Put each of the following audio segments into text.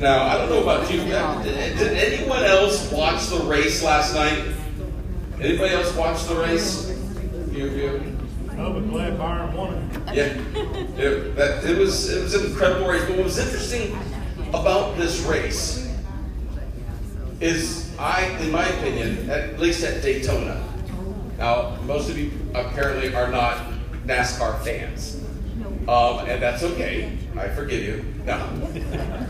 Now, I don't know about you. Did, did anyone else watch the race last night? Anybody else watch the race? You, you? Oh, but glad Byron won it. Yeah, it, that, it was it was an incredible race. But what was interesting about this race is, I, in my opinion, at least at Daytona. Now, most of you apparently are not NASCAR fans, um, and that's okay. I forgive you. No.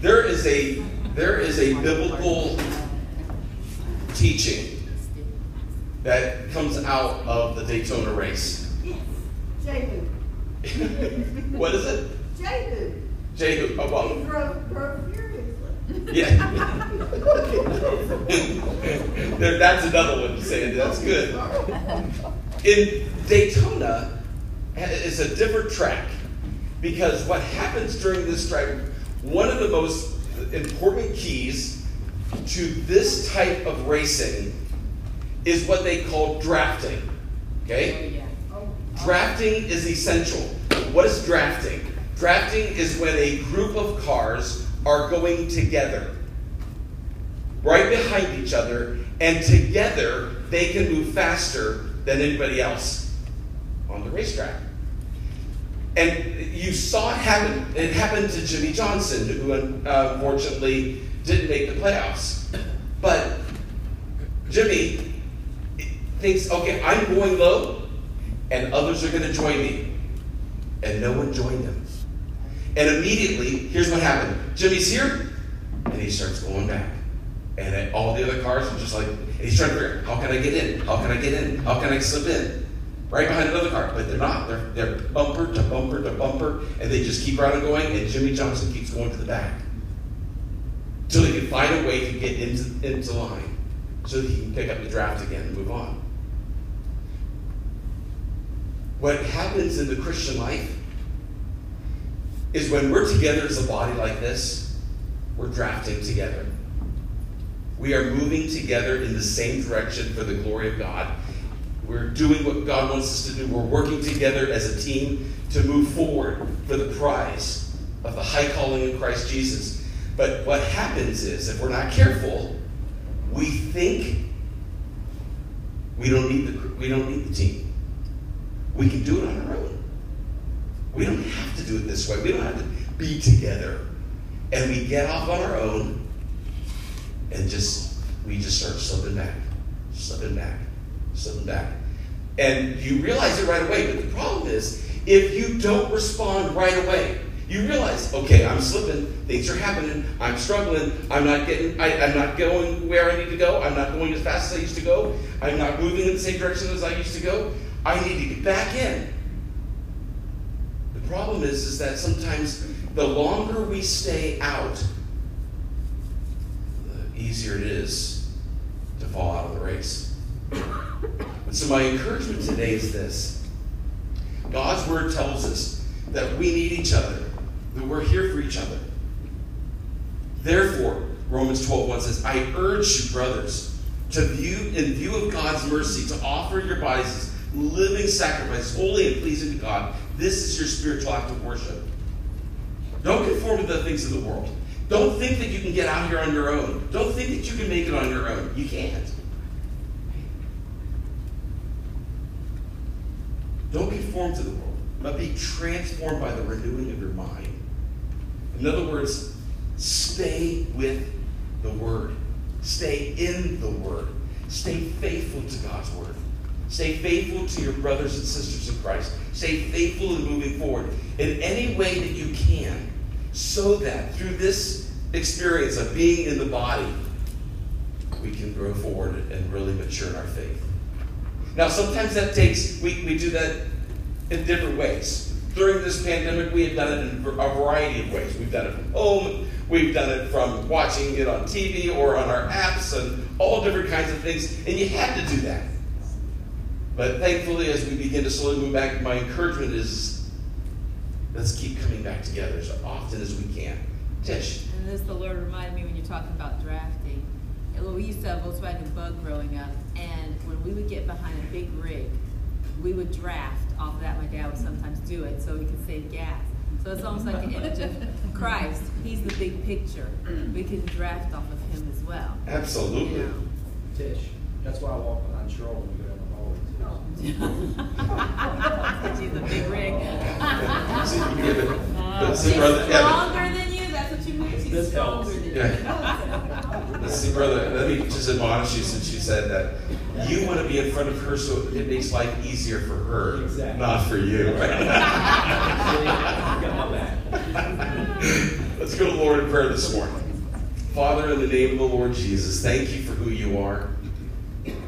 There is a there is a biblical teaching that comes out of the Daytona race. Yes. Jehu. what is it? Jehu. Jehu. Oh, He drove, drove furiously. yeah. there, that's another one to say. That's oh, good. In Daytona, eh, it's a different track because what happens during this track, one of the most important keys to this type of racing is what they call drafting. Okay? Oh, oh, oh. Drafting is essential. What is drafting? Drafting is when a group of cars are going together, right behind each other, and together they can move faster than anybody else on the racetrack. And you saw it happen. It happened to Jimmie Johnson, who uh, unfortunately didn't make the playoffs. But Jimmie thinks, okay, I'm going low, and others are going to join me. And no one joined him. And immediately, here's what happened Jimmie's here, and he starts going back. And all the other cars are just like, and he's trying to figure how can I get in? How can I get in? How can I slip in? Right behind another car. But they're not. They're, they're bumper to bumper to bumper, and they just keep right on going, and Jimmie Johnson keeps going to the back. Until he can find a way to get into, into line so that he can pick up the draft again and move on. What happens in the Christian life is when we're together as a body like this, we're drafting together. We are moving together in the same direction for the glory of God. We're doing what God wants us to do. We're working together as a team to move forward for the prize of the high calling in Christ Jesus. But what happens is, if we're not careful, we think we don't need the we don't need the team. We can do it on our own. We don't have to do it this way. We don't have to be together. And we get off on our own and just we just start slipping back, slipping back, slipping back. And you realize it right away, but the problem is if you don't respond right away, you realize, okay, I'm slipping, things are happening, I'm struggling, I'm not getting I, am not going where I need to go, I'm not going as fast as I used to go, I'm not moving in the same direction as I used to go. I need to get back in. The problem is, is that sometimes the longer we stay out, the easier it is to fall out of the race. And so my encouragement today is this. God's word tells us that we need each other, that we're here for each other. Therefore, Romans 12 1 says, I urge you, brothers, to view in view of God's mercy, to offer your bodies as living sacrifices, holy and pleasing to God. This is your spiritual act of worship. Don't conform to the things of the world. Don't think that you can get out here on your own. Don't think that you can make it on your own. You can't. Don't conform to the world, but be transformed by the renewing of your mind. In other words, stay with the Word. Stay in the Word. Stay faithful to God's Word. Stay faithful to your brothers and sisters in Christ. Stay faithful in moving forward in any way that you can, so that through this experience of being in the body, we can grow forward and really mature in our faith. Now, sometimes that takes, we, we do that in different ways. During this pandemic, we have done it in a variety of ways. We've done it from home, we've done it from watching it on TV or on our apps and all different kinds of things, and you had to do that. But thankfully, as we begin to slowly move back, my encouragement is let's keep coming back together as often as we can. Tish. And this the Lord reminded me when you're talking about drafting. We used to have Volkswagen Bug growing up, and when we would get behind a big rig, we would draft off of that. My dad would sometimes do it so we could save gas. So it's almost like an image of Christ. He's the big picture. We can draft off of him as well. You Absolutely. know? Tish, that's why I walk behind Cheryl when we go down the hallway. She's oh. a big rig. See, you get it. But see, She's brother, yeah, stronger than you. That's what you mean. She's This stronger helps. than you. Yeah. Let's see, brother, let me just admonish you since you said that. You want to be in front of her so it makes life easier for her, Exactly. not for you. You got my back. Let's go to the Lord in prayer this morning. Father, in the name of the Lord Jesus, thank you for who you are.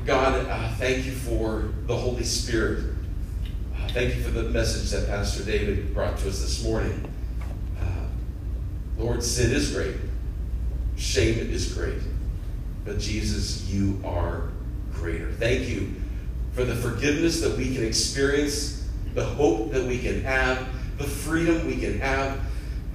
God, uh, thank you for the Holy Spirit. Uh, thank you for the message that Pastor David brought to us this morning. Uh, Lord, sin is great, shame is great, but Jesus, you are greater. Thank you for the forgiveness that we can experience, the hope that we can have, the freedom we can have.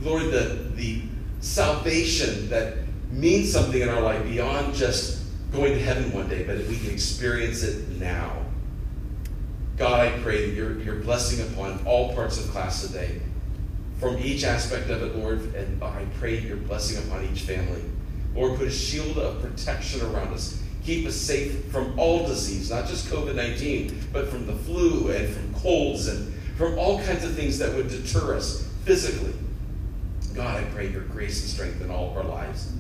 Lord, the, the salvation that means something in our life beyond just going to heaven one day, but we can experience it now. God, I pray your, your blessing upon all parts of class today, from each aspect of it, Lord, and I pray your blessing upon each family. Lord, put a shield of protection around us. Keep us safe from all disease, not just COVID 19, but from the flu and from colds and from all kinds of things that would deter us physically. God, I pray your grace and strength in all of our lives.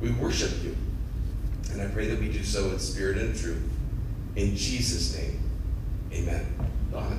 We worship you. And I pray that we do so in spirit and truth. In Jesus' name, amen. Donna?